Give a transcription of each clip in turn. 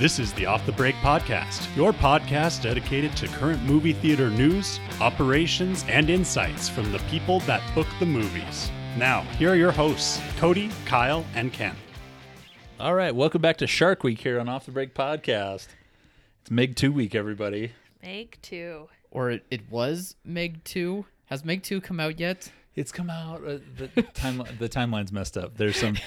This is the Off the Break Podcast, your podcast dedicated to current movie theater news, operations, and insights from the people that book the movies. Now, here are your hosts, Codi, Kyle, and Ken. All right, welcome back to Shark Week here on Off the Break Podcast. It's Meg 2 week, everybody. Meg 2. or it, it was Meg 2. Has Meg 2 come out yet? It's come out. Uh, the time the timeline's messed up. There's some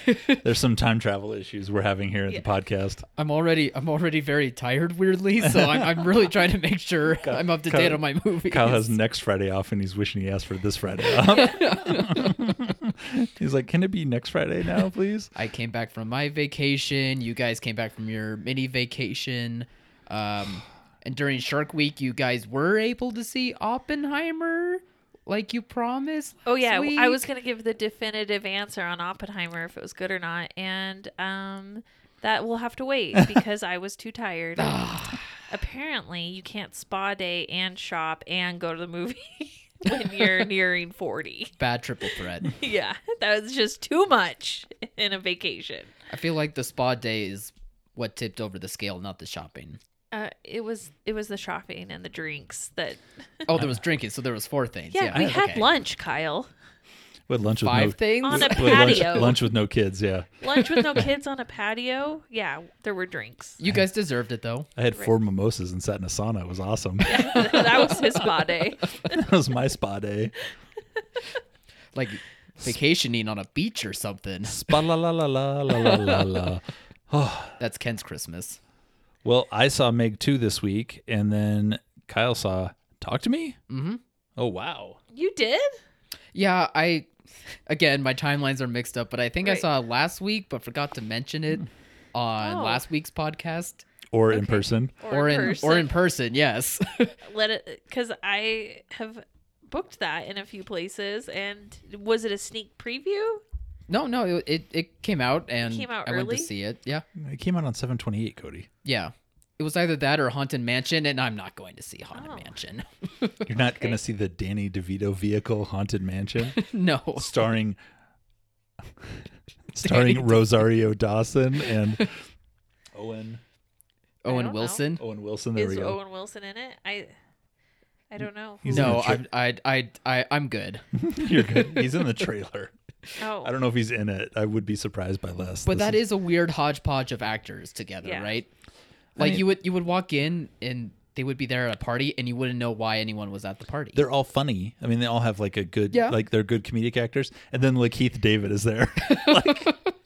there's some time travel issues we're having here at the podcast. I'm already I'm already very tired weirdly, so I'm, I'm really trying to make sure I'm up to date on my movies. Kyle has next Friday off, and he's wishing he asked for this Friday off. he's like, "Can it be next Friday now, please?" I came back from my vacation. You guys came back from your mini vacation. Um, and during Shark Week, you guys were able to see Oppenheimer like you promised. Oh yeah, last I was going to give the definitive answer on Oppenheimer if it was good or not and um that will have to wait because I was too tired. Apparently, you can't spa day and shop and go to the movie when you're nearing 40. bad triple threat. Yeah, that was just too much in a vacation. I feel like the spa day is what tipped over the scale, not the shopping. Uh, it was it was the shopping and the drinks that. oh, there was drinking, so there was four things. Yeah, yeah. we had okay. lunch, Kyle. We had lunch with five no, things on a patio. Lunch, lunch, with no kids, yeah. Lunch with no kids on a patio. Yeah, there were drinks. You guys deserved it though. I had four mimosas and sat in a sauna. It was awesome. Yeah, that was his spa day. that was my spa day. like vacationing on a beach or something. Spa la la la la la la la. Oh, that's Ken's Christmas. Well, I saw Meg 2 this week, and then Kyle saw Talk to Me? Mm-hmm. Oh, wow. You did? Yeah, I again my timelines are mixed up, but I think I saw it last week but forgot to mention it on Oh. last week's podcast Or in person. or, in person. or in person. Yes. let it because I have booked that in a few places. And was it a sneak preview? No, no, it, it it came out and came out I went early? to see it. Yeah. It came out on 728, Codi. Yeah. It was either that or Haunted Mansion, and I'm not going to see Haunted Oh. Mansion. You're not Okay. going to see the Danny DeVito vehicle Haunted Mansion no. starring starring Rosario Dawson and Owen I don't Owen know. Wilson. Owen Wilson. There Is we go. Owen Wilson in it? I I don't know. He's in No, tra- I, I, I, I, I'm good. You're good. He's in the trailer. Oh, I don't know if he's in it. I would be surprised by less. But This that is a weird hodgepodge of actors together, Yeah. right? Like mean- you would you would walk in and they would be there at a party and you wouldn't know why anyone was at the party. they're all funny. I mean, they all have like a good, Yeah. like they're good comedic actors. And then like Keith David is there, like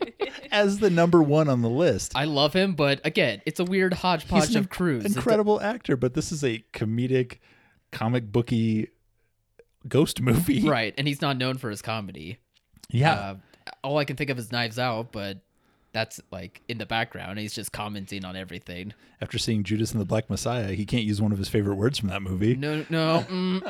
as the number one on the list. I love him, but again, it's a weird hodgepodge He's an of crews. It- incredible actor, but this is a comedic, comic booky ghost movie. right? And he's not known for his comedy. Yeah. Uh, all I can think of is Knives Out, but that's like in the background. He's just commenting on everything. After seeing Judas and the Black Messiah, he can't use one of his favorite words from that movie. No, no. mm.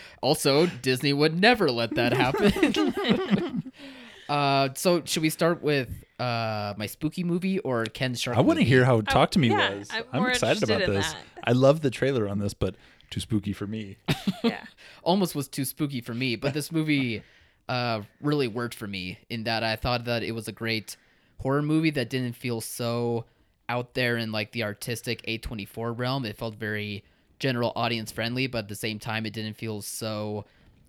also, Disney would never let that happen. uh, so should we start with uh my spooky movie or Ken's shark? I want to hear how Talk to Me yeah, was. I'm I'm, excited about this. that. I love the trailer on this, but too spooky for me. yeah. almost was too spooky for me, but this movie uh really worked for me in that I thought that it was a great horror movie that didn't feel so out there in like the artistic A24 realm. It felt very general audience friendly, but at the same time it didn't feel so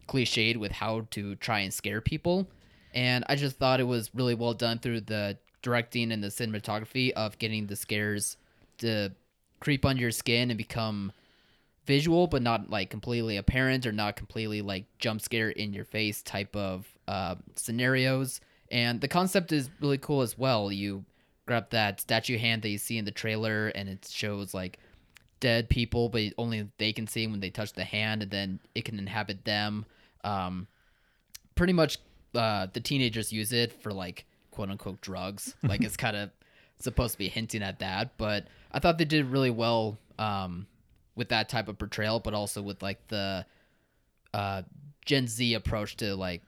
cliched with how to try and scare people. And I just thought it was really well done through the directing and the cinematography of getting the scares to creep under your skin and become visual but not like completely apparent or not completely like jump scare in your face type of uh, scenarios. And the concept is really cool as well. You grab that statue hand that you see in the trailer and it shows like dead people but only they can see when they touch the hand and then it can inhabit them. Um, pretty much uh, the teenagers use it for like quote unquote drugs. Like it's kind of supposed to be hinting at that but i thought they did really well um, with that type of portrayal but also with like the uh, gen z approach to like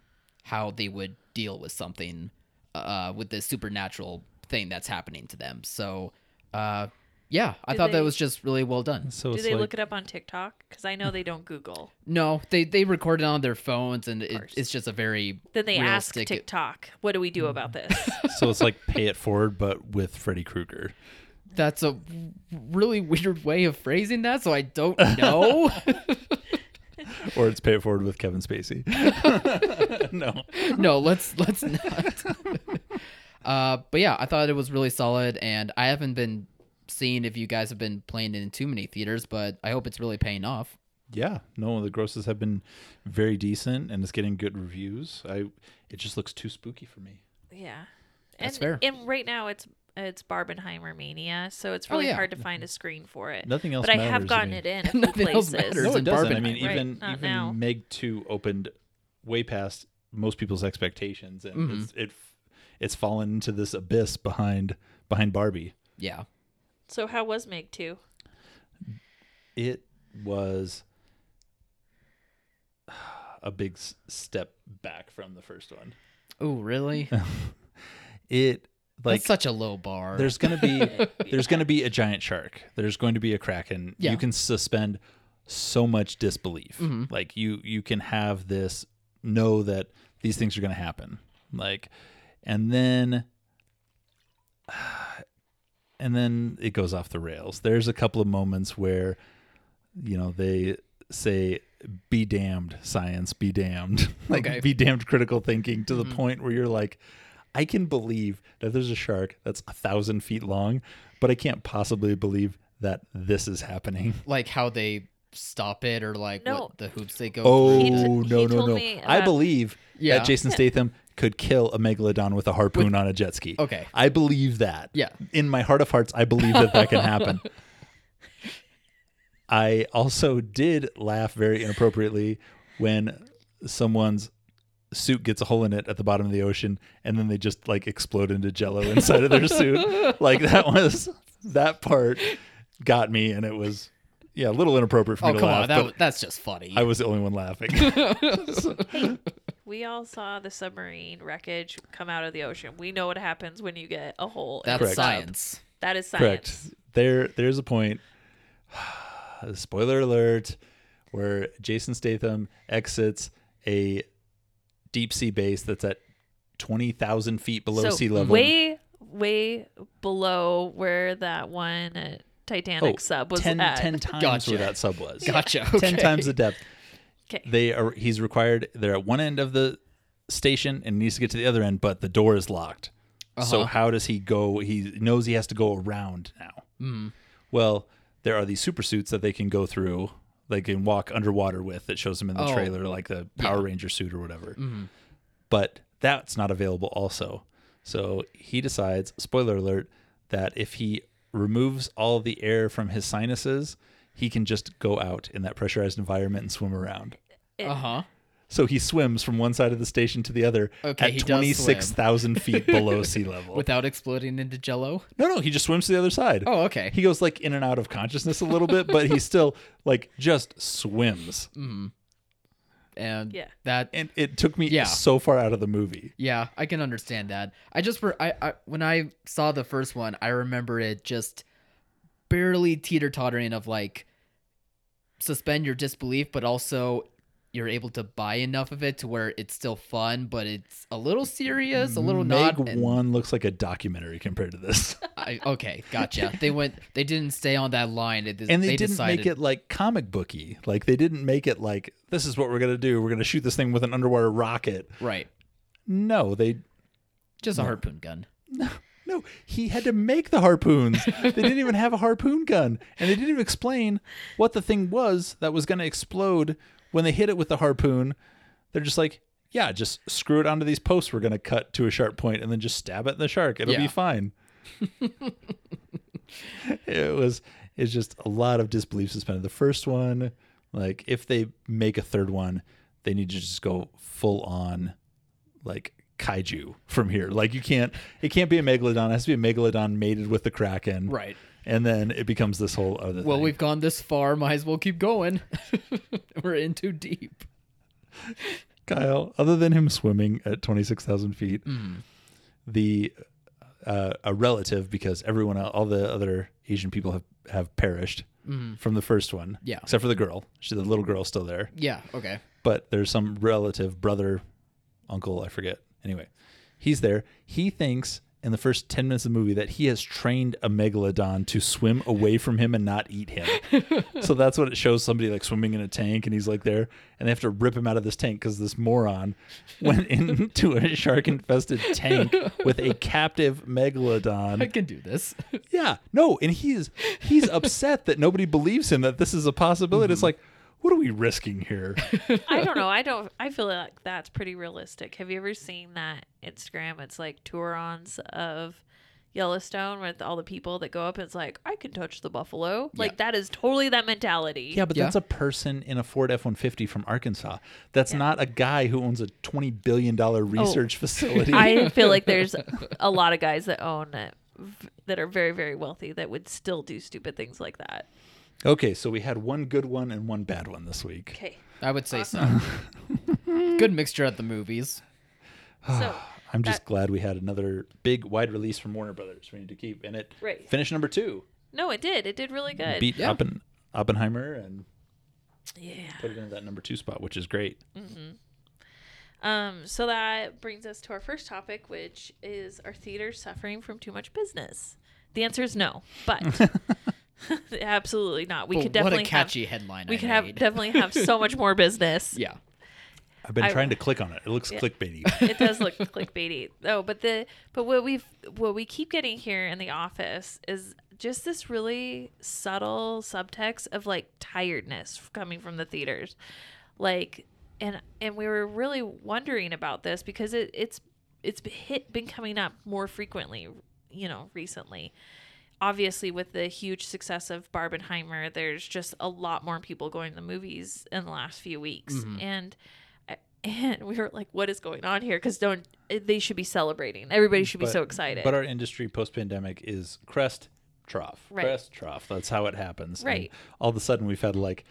how they would deal with something uh, with this supernatural thing that's happening to them so uh, Yeah, I Do thought they- that was just really well done. So Do they like, look it up on TikTok? Because I know they don't Google. No, they they record it on their phones, and it, it's just a very Then they ask TikTok, "What do we do about this?" so it's like pay it forward, but with Freddy Krueger. That's a really weird way of phrasing that, so I don't know. Or it's pay it forward with Kevin Spacey. no. no, let's let's not. uh, but yeah, I thought it was really solid, and I haven't been seeing if you guys have been playing it in too many theaters, but I hope it's really paying off. Yeah, no, the grosses have been very decent and it's getting good reviews. I it just looks too spooky for me. yeah, That's and, fair. And right now it's it's Barbenheimer mania, so it's Oh, really yeah. hard to find a screen for it. Nothing else but I have gotten mean- it in a few Nothing else places. matters. No, in it doesn't. I mean, even not even now. Meg Two opened way past most people's expectations, and Mhm. it's, it it's fallen into this abyss behind behind Barbie. Yeah, So how was Meg two? It was a big step back from the first one. Oh, really? It like That's such a low bar. there's gonna be there's gonna be a giant shark. There's going to be a kraken. Yeah. You can suspend so much disbelief. Mhm. Like you you can have this know that these things are gonna happen. Like and then and then it goes off the rails. There's a couple of moments where you know they say be damned science be damned like Okay. be damned critical thinking to the Mhm. point where you're like i can believe that there's a shark that's a thousand feet long but i can't possibly believe that this is happening like how they stop it or like No. what the hoops they go oh through. He no he no told no me i about- believe Yeah. that jason statham could kill a megalodon with a harpoon on a jet ski Okay. i believe that Yeah. in my heart of hearts, I believe that that can happen. I also did laugh very inappropriately when someone's suit gets a hole in it at the bottom of the ocean and then they just like explode into jello inside of their suit. Like that was that part got me and it was yeah, a little inappropriate for me Oh to come laugh. on, that, but that's just funny. I was the only one laughing. We all saw the submarine wreckage come out of the ocean. We know what happens when you get a hole. in that's the Correct. science. That is science. Correct. There, there's a point. Spoiler alert, where Jason Statham exits a deep sea base that's at twenty thousand feet below so sea level. way, way below where that one uh, Titanic Oh, sub was 10, at. 10 times Gotcha. where that sub was. Gotcha. Ten okay. times the depth. Okay. They are. He's required. They're at one end of the station and needs to get to the other end, but the door is locked. So Uh-huh. how does he go? He knows he has to go around now. Mm. Well, there are these super suits that they can go through. They can walk underwater with. That shows them in the Oh. trailer, like the Power Yeah. Ranger suit or whatever. Mhm. But that's not available. Also, so he decides. Spoiler alert: that if he removes all the air from his sinuses, he can just go out in that pressurized environment and swim around. Uh huh. So he swims from one side of the station to the other Okay, at does swim. twenty six thousand feet below sea level. Without exploding into Jello. no, no, he just swims to the other side. Oh, okay. He goes like in and out of consciousness a little bit, but he still like just swims. Mm. And Yeah. that And it took me Yeah. so far out of the movie. Yeah, I can understand that. I just were I, I when I saw the first one, I remember it just barely teeter tottering of like suspend your disbelief, but also you're able to buy enough of it to where it's still fun, but it's a little serious, a little Meg not. and one looks like a documentary compared to this, I, okay, gotcha. they went. They didn't stay on that line. It, and they, didn't decided, make it like comic booky. Like they didn't make it like this is what we're gonna do. We're gonna shoot this thing with an underwater rocket. right. No, they Just a harpoon gun. No. No, he had to make the harpoons. they didn't even have a harpoon gun. And they didn't even explain what the thing was that was going to explode when they hit it with the harpoon. They're just like, yeah, just screw it onto these posts we're going to cut to a sharp point and then just stab it in the shark. It'll Yeah. be fine. it was it's just a lot of disbelief suspended. The first one, like if they make a third one, they need to just go full on like kaiju from here. Like you can't it can't be a megalodon. It has to be a megalodon mated with the kraken. Right. And then it becomes this whole other Well, thing. we've gone this far. Might as well keep going. We're in too deep. Kyle, other than him swimming at 26,000 feet, Mm. the uh, a relative because everyone, all the other Asian people have have perished from the first one. Yeah. except for the girl. She, the little girl's still there, Yeah. Okay. but there's some relative, brother, uncle, I forget. Anyway, he's there. He thinks in the first 10 minutes of the movie that he has trained a megalodon to swim away from him and not eat him. so that's what it shows somebody like swimming in a tank and he's like there and they have to rip him out of this tank because this moron went into a shark infested tank with a captive megalodon. I can do this. Yeah, no, and he's he's upset that nobody believes him that this is a possibility. It's mm-hmm. like, what are we risking here? I don't know. I don't. I feel like that's pretty realistic. Have you ever seen that Instagram? It's like tour-ons of Yellowstone with all the people that go up. It's like I can touch the buffalo. Like that is totally that mentality. Yeah, but Yeah. that's a person in a Ford F one fifty from Arkansas. That's not a guy who owns a twenty billion dollar oh. research facility. I feel like there's a lot of guys that own it that are very very wealthy that would still do stupid things like that. Okay, so we had one good one and one bad one this week. Okay. I would say so. Good mixture at the movies. So I'm just That- glad we had another big wide release from Warner Brothers. We need to keep and it Right. finished number two. no, it did. It did really good. Beat Yeah. Oppen, Oppenheimer and yeah. put it in that number two spot, which is great. Um, so that brings us to our first topic, which is are theaters suffering from too much business? The answer is no, but absolutely not. We But could what definitely a catchy headline have we I could have definitely have so much more business. yeah. I've been I- trying to click on it. It looks Yeah. clickbaity. it does look clickbaity though but the but what we've what we keep getting here in the office is just this really subtle subtext of like tiredness coming from the theaters like and and we were really wondering about this because it, it's it's hit been coming up more frequently you know recently obviously with the huge success of barbenheimer there's just a lot more people going to the movies in the last few weeks mm-hmm. and and we were like what is going on here because don't they should be celebrating everybody should be But- so excited But our industry post pandemic is crest trough. Right. Crest trough. That's how it happens. And Right. all of a sudden we've had like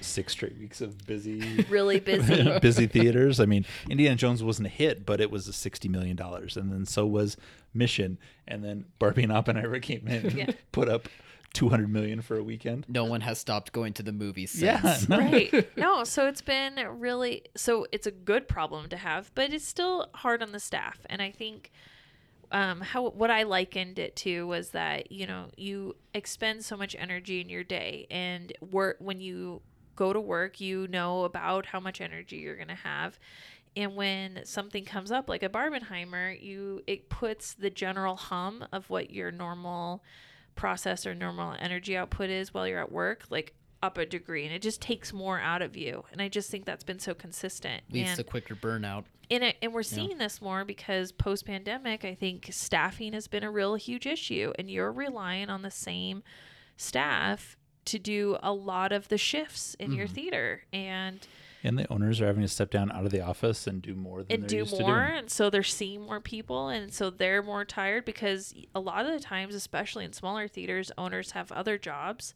six straight weeks of busy really busy busy theaters. I mean, Indiana Jones wasn't a hit, but it was a sixty million dollars, and then so was Mission, and then Barbie and Oppenheimer came in, and Yeah. put up two hundred million for a weekend. No one has stopped going to the movies since. Yeah, no. right no so it's been really so it's a good problem to have but it's still hard on the staff and i think um how what i likened it to was that you know you expend so much energy in your day and work when you go to work you know about how much energy you're going to have. And when something comes up like a barbenheimer you it puts the general hum of what your normal process or normal energy output is while you're at work like up a degree and it just takes more out of you. And i just think that's been so consistent. Leads and to quicker burnout. and, it, and we're seeing this more because post pandemic, I think staffing has been a real huge issue, and you're relying on the same staff to do a lot of the shifts in your mm-hmm. theater. And And the owners are having to step down out of the office and do more than and they're do used more, and so they're seeing more people, and so they're more tired because a lot of the times, especially in smaller theaters, owners have other jobs,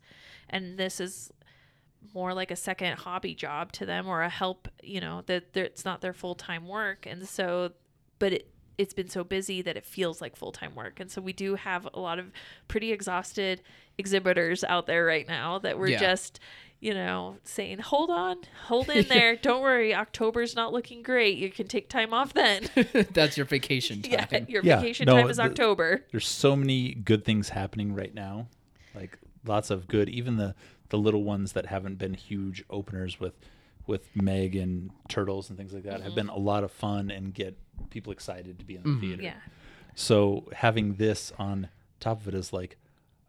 and this is more like a second hobby job to them or a help you know that it's not their full-time work and so but it it's been so busy that it feels like full-time work. And so we do have a lot of pretty exhausted exhibitors out there right now that we're Yeah. just you know saying hold on hold in there. Don't worry. October's not looking great. You can take time off then. That's your vacation time. yeah your Yeah, vacation no, time is the- october. There's so many good things happening right now, like lots of good. Even the the little ones that haven't been huge openers with with Meg and Turtles and things like that have mm-hmm. been a lot of fun and get people excited to be in the theater. yeah So having this on top of it is like,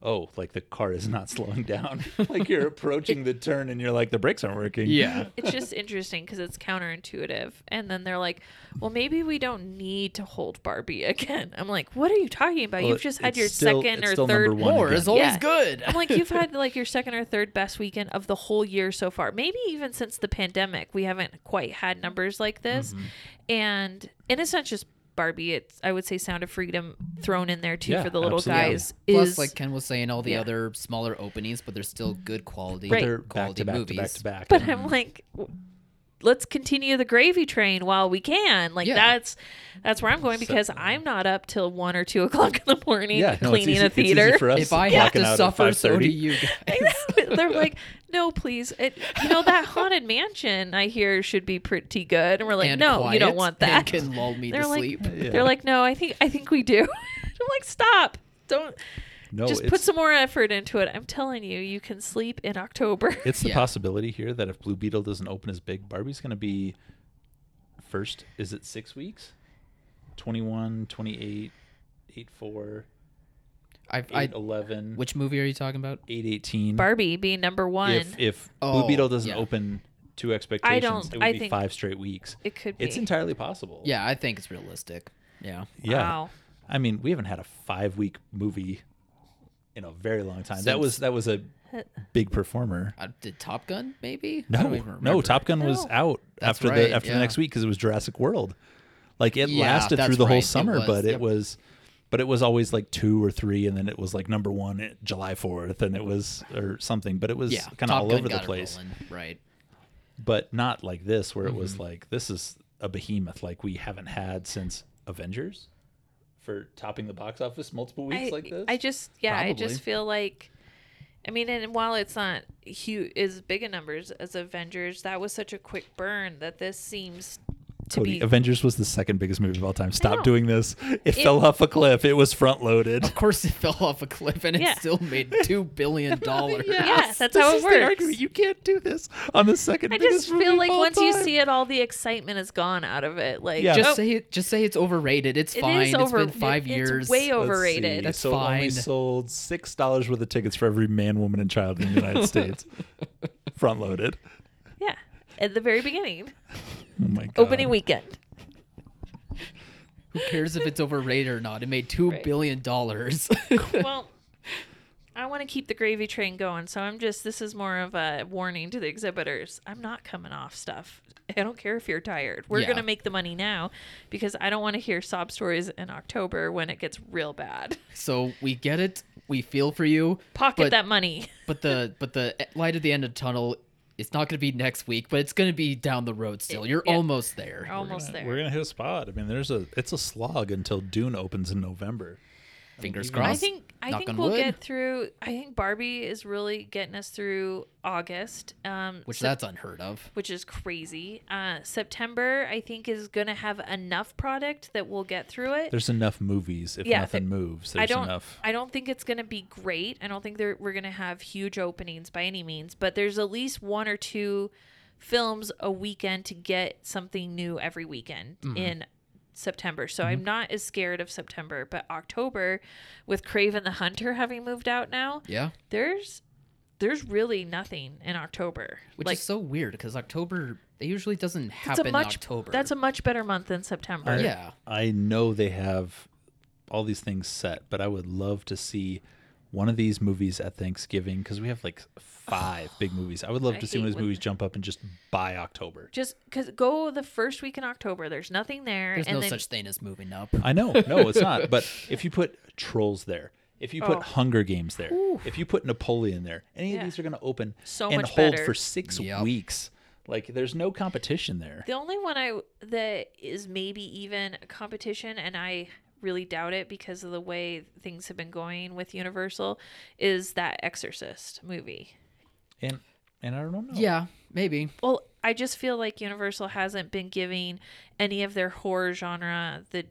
oh, like the car is not slowing down. like you're approaching the turn and you're like the brakes aren't working. Yeah. it's just interesting because it's counterintuitive. And then they're like, well, maybe we don't need to hold Barbie again. I'm like, what are you talking about? Well, You've just had your still- second or third. one More is always Yeah. good. I'm like, you've had like your second or third best weekend of the whole year so far. Maybe even since the pandemic, we haven't quite had numbers like this. Mm-hmm. And and it's not just Barbie. It's I would say Sound of Freedom thrown in there too Yeah, for the little absolutely. guys. Plus, is like Ken was saying, all the Yeah. other smaller openings, but they're still good quality. Right. They're back quality to back movies. to back to back. But And I'm like, w- let's continue the gravy train while we can. Like Yeah. that's that's where I'm going because I'm not up till one or two o'clock in the morning Yeah, no, cleaning it's easy, a it's easy theater. for us if I have to suffer, so do you guys. They're like, no, please. It, you know that haunted mansion I hear should be pretty good, and we're like, and no, you don't want and that. can lull me They're to like, sleep. Yeah. they're like, no, I think I think we do. I'm like, stop, don't. No, just put some more effort into it. I'm telling you, you can sleep in October. it's the Yeah. possibility here that if Blue Beetle doesn't open as big, Barbie's going to be first. Is it six weeks? 21, 28, 8 4, I've, 8 I, 11, which movie are you talking about? 8 18. Barbie being number one, If, if Oh, Blue Beetle doesn't yeah. open to expectations, I don't- it would I be think- five straight weeks. it could be. It's entirely possible. Yeah, I think it's realistic. Yeah. Yeah. Wow. I mean, we haven't had a five week movie in a very long time. that was that was a big performer. Uh, did Top Gun maybe? No, no. Top Gun was out That's after right, the after yeah. the next week because it was Jurassic World. Like it Yeah, lasted through the right, whole it summer, was, but it was, but it was always like two or three, and then it was like number one at July Fourth, and it was or something. But it was Yeah, kind of all Gun over the got it place. rolling, Right. But not like this, where it was Mm-hmm. like this is a behemoth like we haven't had since Avengers for topping the box office multiple weeks I, like this. I just yeah, I just feel like I mean, and while it's not huge, as big a numbers as Avengers, that was such a quick burn that this seems to Codi, be. Avengers was the second biggest movie of all time. Stop doing this. It, It- fell off a cliff. It was front loaded. Of course, it fell off a cliff and it still made two billion dollars. Yes, that's This how it is the works. argument. You can't do this on the second I biggest just feel like all once you see it, all the excitement is gone out of it. Like, Yeah. Just oh, say it. Just say it's overrated. It's it fine. is It's over. been five it's years. way overrated. see. That's so it only sold six dollars worth of tickets for every man, woman, and child in the United States. Front loaded. Yeah, at the very beginning, Oh my god. opening weekend. Who cares if it's overrated or not? It made two Right. billion dollars. well, I want to keep the gravy train going, so I'm just. This is more of a warning to the exhibitors. I'm not coming off stuff. I don't care if you're tired. We're Yeah. gonna make the money now, because I don't want to hear sob stories in October when it gets real bad. so we get it. We feel for you. Pocket But- that money. But the but the light at the end of the tunnel. It's not going to be next week, but it's going to be down the road still. You're yeah. almost there. Almost there. We're gonna hit a spot. I mean, there's a it's a slog until Dune opens in November. Fingers even- I crossed. think I think we'll wood. get through. I think Barbie is really getting us through August, um, which Sep- that's unheard of. which is crazy. Uh, September, I think, is gonna have enough product that we'll get through it. There's enough movies. If Yeah, nothing it- moves, I don't. enough. I don't think it's gonna be great. I don't think there, we're gonna have huge openings by any means. But there's at least one or two films a weekend to get something new every weekend Mm-hmm. in September. So I'm mm-hmm. not as scared of September. But October, with Kraven the Hunter having moved out now, Yeah, there's there's really nothing in October. which like is so weird because October it usually doesn't that's happen a much in October. that's a much better month than September. I- yeah. I know they have all these things set, but I would love to see one of these movies at Thanksgiving because we have like five oh, big movies. I would love I to see one of these movies jump up and just buy October. Just because go the first week in October, there's nothing there. There's and no then, such thing as moving up. I know, no, it's not. But if you put Trolls there, if you put Oh. Hunger Games there, if you put Napoleon there, any Yeah. of these are going to open So and much hold better. for six Yep. weeks. Like there's no competition there. The only one I that is maybe even a competition, and I really doubt it because of the way things have been going with Universal, is that Exorcist movie. And and I don't know. Yeah, maybe. Well, I just feel like Universal hasn't been giving any of their horror genre the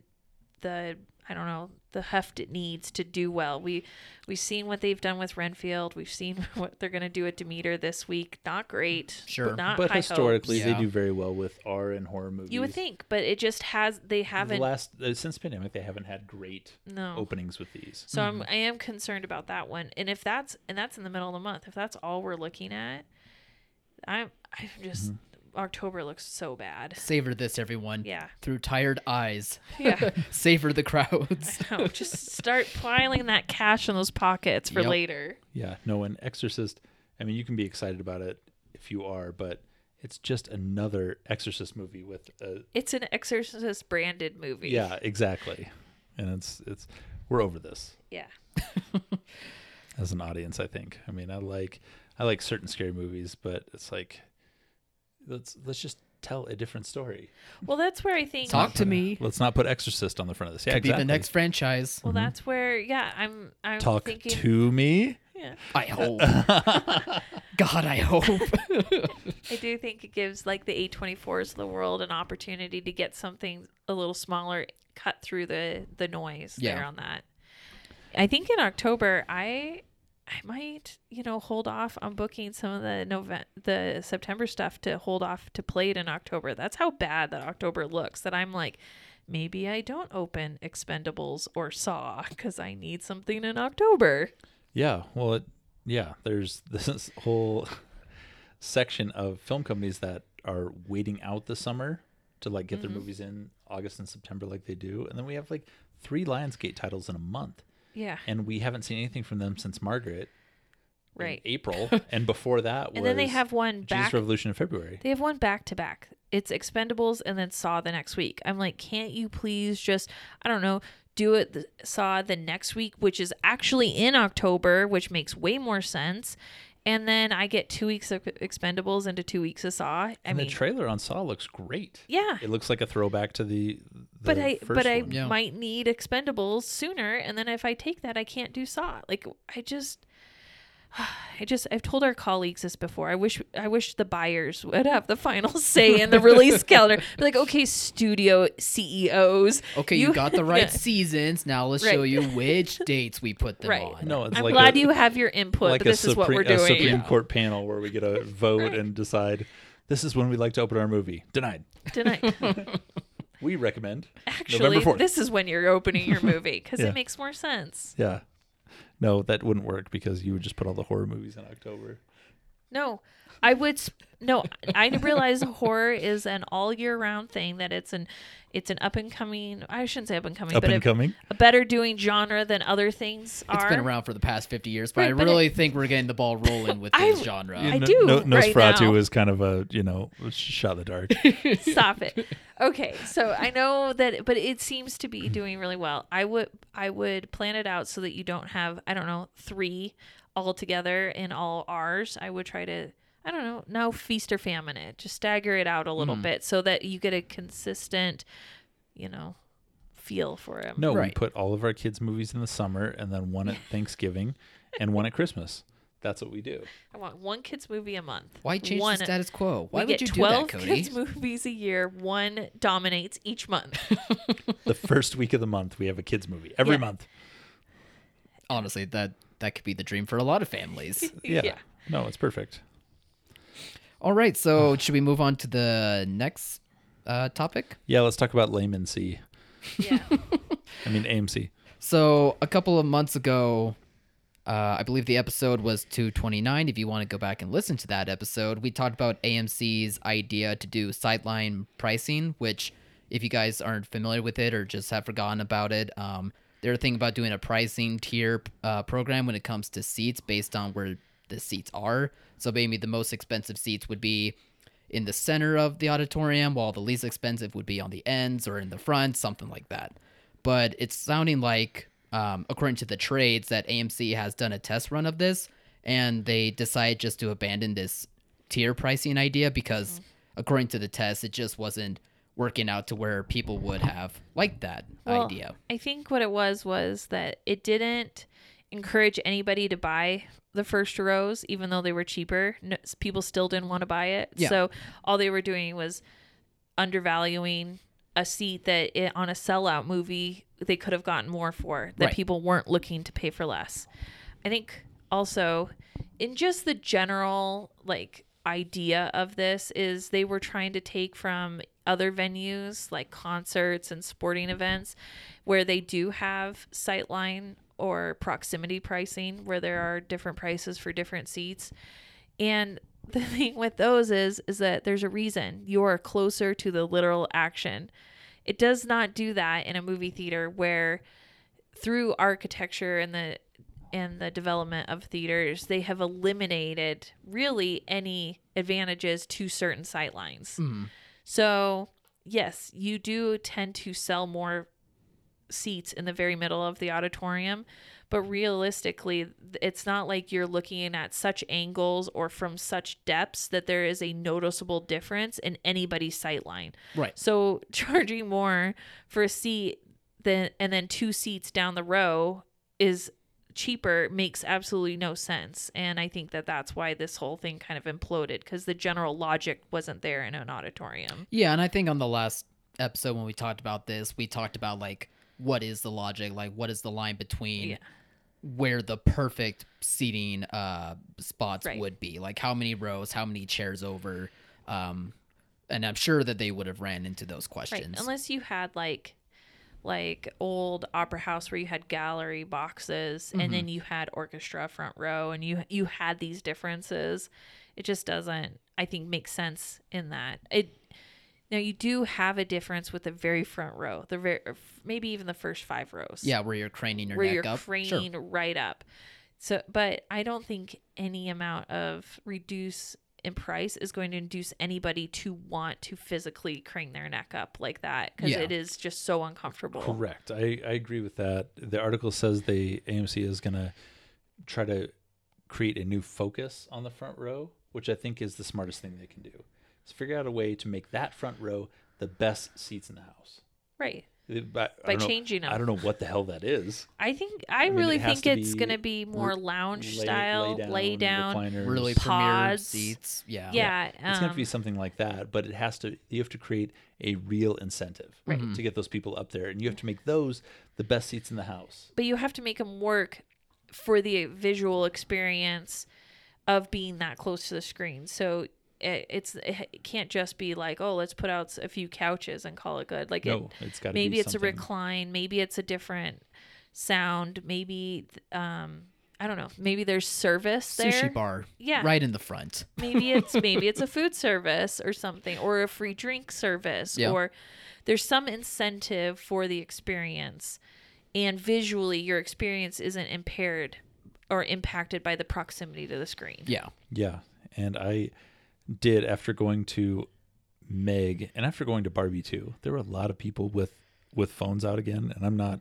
the I don't know the heft it needs to do well. We we've seen what they've done with Renfield. We've seen what they're going to do with Demeter this week. Not great, Sure. but not But high historically, hopes. they do very well with R and horror movies. You would think, but it just has. They haven't. last uh, since pandemic they haven't had great no. openings with these. So I'm I am concerned about that one. And if that's and that's in the middle of the month, if that's all we're looking at, I'm I'm just October looks so bad. Savor this, everyone. Yeah. Through tired eyes. Yeah. Savor the crowds. No, just start piling that cash in those pockets for Yep. later. Yeah, no, an Exorcist. I mean, you can be excited about it if you are, but it's just another Exorcist movie with a It's an Exorcist branded movie. yeah, exactly. And it's it's we're over this Yeah. as an audience. I think. I mean, I like I like certain scary movies, but it's like let's let's just tell a different story. Well, that's where I think. Talk to me. Let's not put Exorcist on the front of this. Yeah, Could exactly. be the next franchise. Well, that's where. Yeah, I'm. I'm Mm-hmm. Talk thinking. to me. yeah, I hope. God, I hope. I do think it gives like the A24s of the world an opportunity to get something a little smaller, cut through the the noise there on that. I think in October, I I might you know hold off on booking some of the November the September stuff to hold off to play it in October. That's how bad that October looks. That I'm like. Maybe I don't open Expendables or Saw because I need something in October. Yeah. Well, it, yeah. There's this whole section of film companies that are waiting out the summer to like get Mm-hmm. their movies in August and September, like they do, and then we have like three Lionsgate titles in a month, Yeah, and we haven't seen anything from them since Margaret. in right. April, and before that was And then they have one Jesus Revolution in February. They have one back to back. It's Expendables and then Saw the next week. I'm like, can't you please just, I don't know, do it the, Saw the next week, which is actually in October, which makes way more sense. And then I get two weeks of Expendables into two weeks of Saw. I and mean, the trailer on Saw looks great. yeah. It looks like a throwback to the. The But I, first but I. Yeah. might need Expendables sooner, and then if I take that, I can't do Saw. Like I just, I just, I've told our colleagues this before. I wish, I wish the buyers would have the final say in the release calendar. Be like, okay, studio CEOs. Okay, you, got the right Yeah. seasons. Now let's show you which dates we put them Right. on. No, it's I'm like glad a, you have your input, like but a this is what we're Supreme- a doing. Supreme Yeah. Court panel where we get a vote and decide this is when we like to open our movie. Denied. tonight. We recommend Actually, November 4th. this is when you're opening your movie because Yeah. it makes more sense. Yeah. No, that wouldn't work because you would just put all the horror movies in October. No, I would. Sp- no, I realize horror is an all year round thing. That it's an, it's an up and coming. I shouldn't say up and coming, Up but and a, coming. a better doing genre than other things are. It's been around for the past 50 years, but Right, I but really think we're getting the ball rolling with I- this genre. I No- do No, right Nosferatu now. is kind of a you know shot in the dark. Stop it. Okay, so I know that, but it seems to be doing really well. I would, I would plan it out so that you don't have, I don't know, three all together in all R's. I would try to, I don't know, now feast or famine it. Just stagger it out a little Hmm. bit so that you get a consistent, you know, feel for it. No, we put all of our kids' movies in the summer and then one at Thanksgiving and one at Christmas. That's what we do. I want one kids movie a month. Why change one, the status quo? Why would you do twelve that, Codi? kids movies a year. One dominates each month. The first week of the month, we have a kids' movie every Yeah. month. Honestly, that that could be the dream for a lot of families. Yeah. Yeah. No, it's perfect. All right, so should we move on to the next uh, topic? Yeah, let's talk about Layman C. Yeah. I mean AMC. So a couple of months ago, uh, I believe the episode was 229. If you want to go back and listen to that episode, we talked about AMC's idea to do sightline pricing, which, if you guys aren't familiar with it or just have forgotten about it, um, they're thinking about doing a pricing tier uh, program when it comes to seats based on where the seats are. So maybe the most expensive seats would be in the center of the auditorium, while the least expensive would be on the ends or in the front, something like that. But it's sounding like, um, according to the trades, that AMC has done a test run of this, and they decided just to abandon this tier pricing idea because, according to the test, it just wasn't working out to where people would have liked that Well, idea. I think what it was was that it didn't encourage anybody to buy the first rows, even though they were cheaper. No, people still didn't want to buy it. Yeah. So all they were doing was undervaluing a seat that it, on a sellout movie they could have gotten more for that Right. people weren't looking to pay for less. I think also in just the general like idea of this is they were trying to take from other venues like concerts and sporting events where they do have sightline or proximity pricing where there are different prices for different seats and the thing with those is is that there's a reason you are closer to the literal action. It does not do that in a movie theater where through architecture and the and the development of theaters, they have eliminated really any advantages to certain sightlines. Hmm. So, yes, you do tend to sell more seats in the very middle of the auditorium. But realistically, it's not like you're looking at such angles or from such depths that there is a noticeable difference in anybody's sight line. Right. So charging more for a seat than and then two seats down the row is cheaper makes absolutely no sense. And I think that that's why this whole thing kind of imploded because the general logic wasn't there in an auditorium. Yeah, and I think on the last episode when we talked about this, we talked about like what is the logic, like what is the line between Yeah. where the perfect seating uh spots Right. would be, like how many rows, how many chairs over, um, and I'm sure that they would have ran into those Right. questions. Unless you had like like old opera house where you had gallery boxes and then mm-hmm. you had orchestra front row and you you had these differences. It just doesn't I think make sense in that. It now you do have a difference with the very front row, the very maybe even the first five rows. yeah, where you're craning your where neck you're up. craning Sure. right up. So, but I don't think any amount of reduce in price is going to induce anybody to want to physically crane their neck up like that because Yeah. it is just so uncomfortable. Correct. I, I agree with that. The article says they AMC is going to try to create a new focus on the front row, which I think is the smartest thing they can do. Is figure out a way to make that front row the best seats in the house. Right. It- By, changing changing 'em. I don't know what the hell that is. I think I, mean, really it think it's going to be more lounge Lay- style, lay down. recliners. Really premier Pods. seats. Yeah. Yeah, It's going to um, be something like that, but it has to. You have to create a real incentive Right. to get those people up there, and you have to make those the best seats in the house. but you have to make them work for the visual experience of being that close to the screen. So it, it's it can't just be like, oh, let's put out a few couches and call it good. Like No, it, it's got to maybe be it's something. a recline, maybe it's a different sound, maybe um I don't know, maybe there's service there. Sushi bar. Yeah. Right in the front. maybe it's maybe it's a food service or something or a free drink service Yeah. or there's some incentive for the experience and visually your experience isn't impaired or impacted by the proximity to the screen Yeah. Yeah, and I did after going to Meg and after going to Barbie too. There were a lot of people with with phones out again, and I'm not.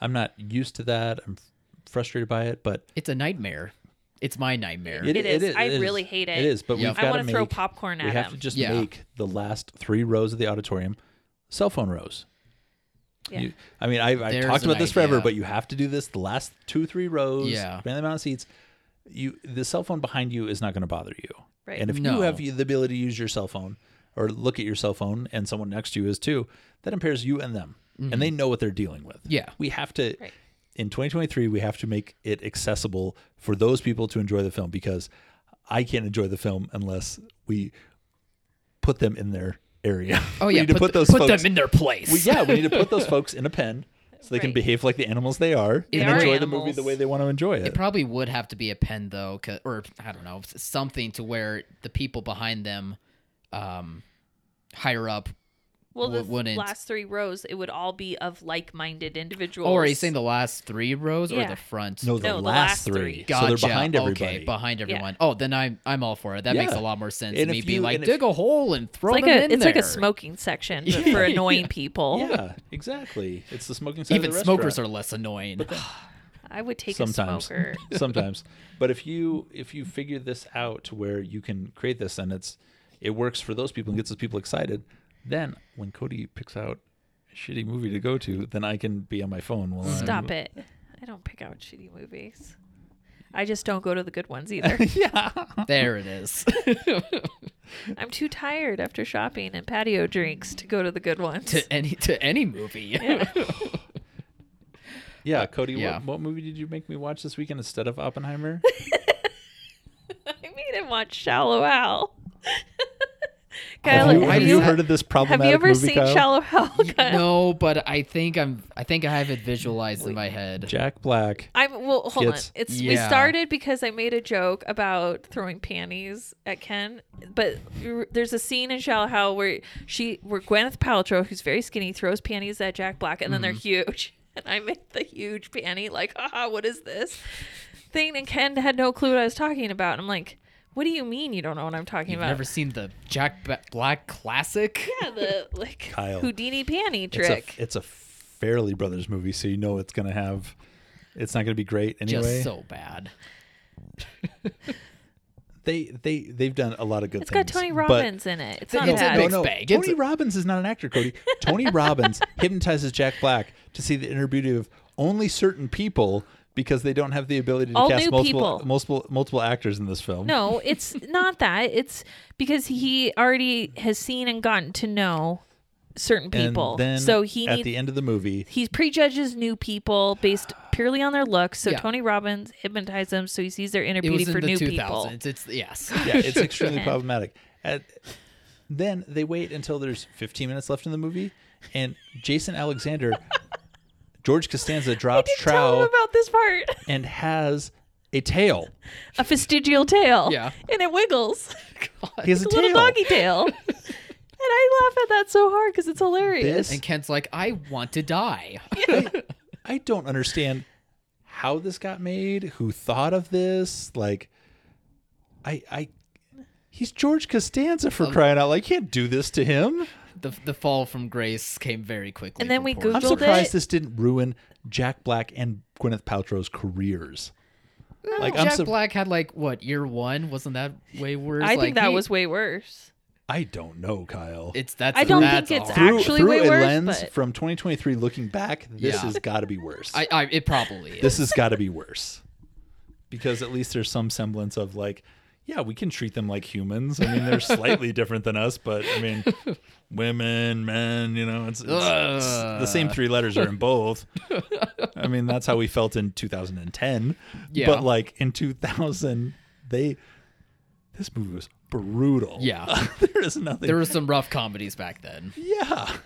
I'm not used to that. I'm frustrated by it, but It's a nightmare. It's my nightmare. It is. I really hate it. It is, but Yep. we've I got want to to throw make. popcorn we at have to just Yeah. make the last three rows of the auditorium cell phone rows. yeah. You, I mean, I, I There's talked about this forever, but you have to do this the last two, three rows. Yeah. Depending the amount of seats, you the cell phone behind you is not going to bother you. Right. And if No. you have the ability to use your cell phone or look at your cell phone, and someone next to you is too, that impairs you and them, and they know what they're dealing with. Mm-hmm. Yeah. we have to. Right. In 2023, we have to make it accessible for those people to enjoy the film because I can't enjoy the film unless we put them in their area. Oh We yeah. need to put, those put folks them in their place. we, yeah, we need to put those folks in a pen so they can behave like the animals they are They and are enjoy the movie the way they want to enjoy it. It probably would have to be a pen though, or I don't know, something to where the people behind them, um, higher up. Well the wouldn't- last three rows it would all be of like-minded individuals Oh, are you saying the last three rows or the front? no, the, No, the last, last three. three. So they're Gotcha. behind Okay, behind everyone. Oh, then I'm I'm all for it. That makes a lot more sense And to me. if Being like, and if- dig a hole and throw it's like them a in it's like a smoking section but for annoying people yeah, exactly. It's the smoking section. Even of the smokers are less annoying. i would take sometimes. a smoker sometimes. But if you if you figure this out to where you can create this and it's it works for those people and gets those people excited, then when Codi picks out a shitty movie to go to, then I can be on my phone while I'm Stop it. I don't pick out shitty movies. I just don't go to the good ones either. yeah. there it is. I'm too tired after shopping and patio drinks to go to the good ones. to any to any movie. Yeah, Codi, Yeah. What, what movie did you make me watch this weekend instead of Oppenheimer? I made him watch Shallow Hal. have you, have have you, you heard of this problem? have problematic you ever movie, seen Kyle? Shallow Hal? Kyle? no, but I think I'm. I think I have it visualized in my head. Jack Black. I'm well. Hold Gets- on. It's we started because I made a joke about throwing panties at Ken, but there's a scene in Shallow Hal where she, where Gwyneth Paltrow, who's very skinny, throws panties at Jack Black, and then they're Mm-hmm. huge, and I made the huge panty like, ah, what is this thing? And Ken had no clue what I was talking about. And I'm like, what do you mean you don't know what I'm talking You've about? never seen the Jack Ba- Black classic? yeah, the like Kyle. Houdini panty It's trick. a, it's a Farrelly Brothers movie, so you know it's gonna have. It's not gonna be great anyway. Just so bad. they they they've done a lot of good It's things. got Tony but- Robbins in it. It's not It's a bad. mixed oh, bag. It's Tony a- Robbins is not an actor, Codi. Tony Robbins hypnotizes Jack Black to see the inner beauty of only certain people because they don't have the ability to All cast new multiple people. multiple multiple actors in this film. No, it's not that. It's because he already has seen and gotten to know certain and people. then so he at needs the end of the movie, he prejudges new people based purely on their looks. So Yeah. Tony Robbins hypnotizes them so he sees their inner It beauty was for the new 2000s. people. It's yes. yeah, it's extremely problematic. At, then they wait until there's 15 minutes left in the movie, and Jason Alexander, George Costanza drops Tell trow about this part. and has a tail. A vestigial tail. Yeah. And it wiggles. He has a It's a little doggy tail. and I laugh at that so hard because it's hilarious. This And Ken's like, I want to die. I don't understand how this got made, who thought of this. Like, I, I, he's George Costanza for um, crying out loud. You can't do this to him. The the fall from grace came very quickly. And then for we poor I'm Googled surprised it. this didn't ruin Jack Black and Gwyneth Paltrow's careers. Like, I'm Jack sur- Black had like what year one? Wasn't that way worse? I Like, think that he- was way worse. I don't know, Kyle. It's that's I don't that's think it's all. through actually through way a worse, lens but- from 2023 looking back, this Yeah. has got to be worse. I, I it probably is. this has got to be worse because at least there's some semblance of like yeah we can treat them like humans. I mean they're slightly different than us but i mean women men you know it's, it's, it's the same three letters are in both. I mean that's how we felt in 2010 Yeah. but like in 2000 they this movie was brutal. Yeah. there is nothing there were some rough comedies back then. Yeah.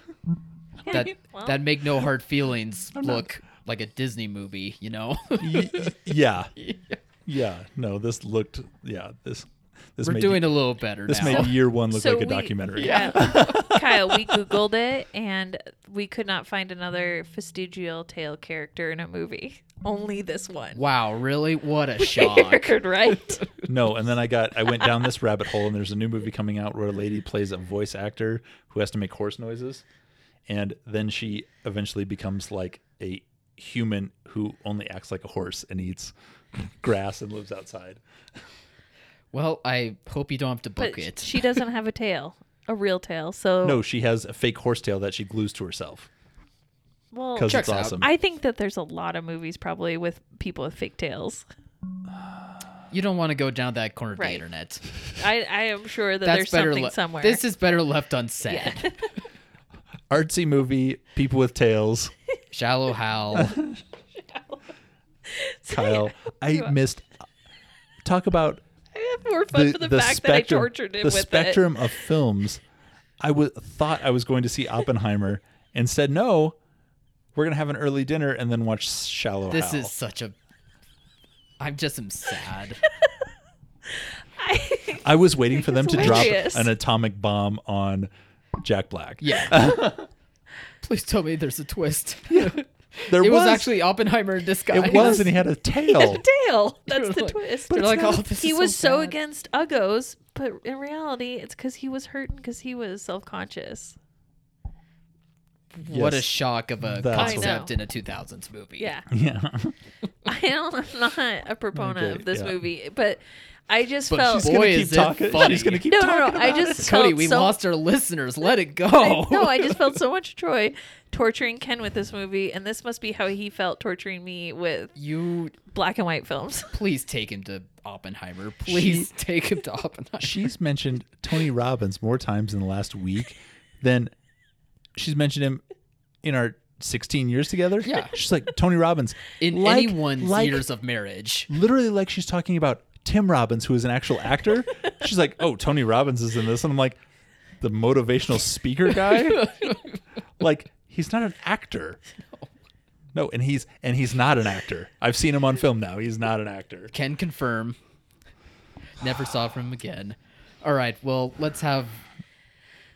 That Well. that make no hard feelings look like a Disney movie. You know, Y- yeah yeah no this looked yeah this this we're made doing a little better This now. made year one look So like a we- documentary. Yeah. Kyle, we Googled it and we could not find another vestigial tail character in a movie. Only this one. wow, really? What a shock! Weird, right? No, and then I got I went down this rabbit hole, and there's a new movie coming out where a lady plays a voice actor who has to make horse noises, and then she eventually becomes like a human who only acts like a horse and eats grass and lives outside. Well, I hope you don't have to book but it. she doesn't have a tail, a real tail. So No, she has a fake horsetail that she glues to herself well, because Checks it's awesome. I think that there's a lot of movies probably with people with fake tails. you don't want to go down that corner of the internet. I, I am sure that there's better. something le- somewhere. This is better left unsaid. Yeah. Artsy movie, people with tails. Shallow Hal. Kyle, I missed. Talk about I have more fun for the, fact that I tortured him the with spectrum of films. I w- thought I was going to see Oppenheimer. and said no, we're gonna have an early dinner and then watch Shallow This Hal. is such a. I'm just am sad. it. I was waiting for them It's to drop an atomic bomb on Jack Black. Yeah. Please tell me there's a twist. There it was, actually Oppenheimer in disguise. it was, and he had a tail. tail. That's the like- twist. You're like, not- oh, this he is was so bad." against uggos, but in reality, it's because he was hurting because he was self conscious. Mm-hmm. What a Yes. shock of a That's concept what- in a 2000s movie. Yeah, Yeah, I don't. I'm not a proponent Okay, of this yeah. movie, but I just But felt. she's Boy, gonna is keep it talking. funny. She's gonna keep no, no, talking no. I about just it. Codi, felt we so, lost our listeners. Let it go. I, no, I just felt so much joy torturing Ken with this movie, and this must be how he felt torturing me with you black and white films. please take him to Oppenheimer. Please take him to Oppenheimer. She's mentioned Tony Robbins more times in the last week than she's mentioned him in our 16 years together. Yeah. She's like Tony Robbins In like, anyone's like- years of marriage. literally like she's talking about Tim Robbins, who is an actual actor. she's like, "Oh, Tony Robbins is in this," and I'm like, "The motivational speaker guy." like he's not an actor. No, and he's and he's not an actor. I've seen him on film now. He's not an actor. Can confirm. Never saw from him again. All right, well, let's have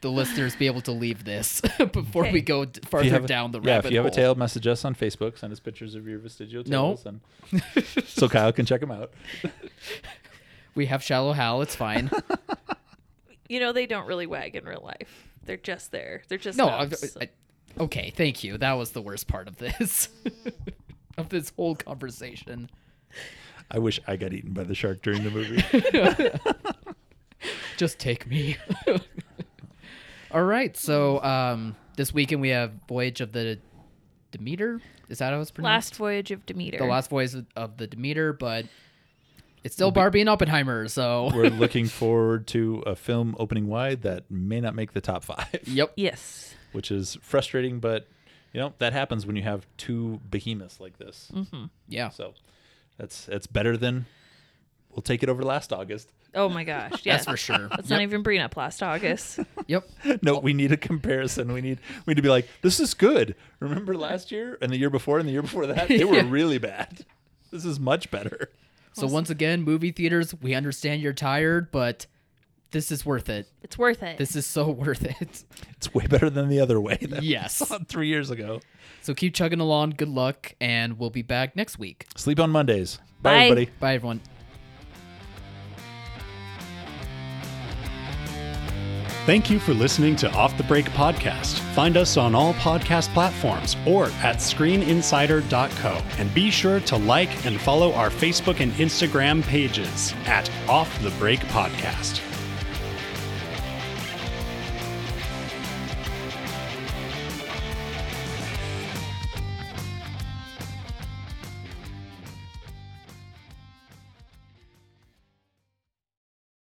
the listeners be able to leave this before we go d- If you farther have a- down the yeah, rabbit if you have hole. a tail, message us on Facebook. Send us pictures of your vestigial No. tails, and so Kyle can check them out. We have Shallow Hal. It's fine. You know, they don't really wag in real life. They're just there. They're just no, I. I, Okay, thank you. That was the worst part of this. of this whole conversation. I wish I got eaten by the shark during the movie. Just take me. All right. So um, this weekend we have Voyage of the Demeter. Is that how it's pronounced? Last Voyage of Demeter. the last voice of the Demeter, but it's still Barbie and Oppenheimer. So We're looking forward to a film opening wide that may not make the top five, yep. Yes. which is frustrating, but you know that happens when you have two behemoths like this. Yeah. So that's that's better than we'll take it over last August. Oh my gosh. Yeah. That's for sure. Let's not even bring up last August. Yep. No, we need a comparison. We need we need to be like, this is good. Remember last year and the year before and the year before that? They were Yeah. really bad. This is much better. So once again, movie theaters, we understand you're tired, but this is worth it. It's worth it. This is so worth it. It's way better than the other way that Yes. we saw three years ago. So keep chugging along. Good luck, and we'll be back next week. Sleep on Mondays. Bye, Bye. everybody. Bye, everyone. Thank you for listening to Off the Break Podcast. Find us on all podcast platforms or at screeninsider.co. And be sure to like and follow our Facebook and Instagram pages at Off the Break Podcast.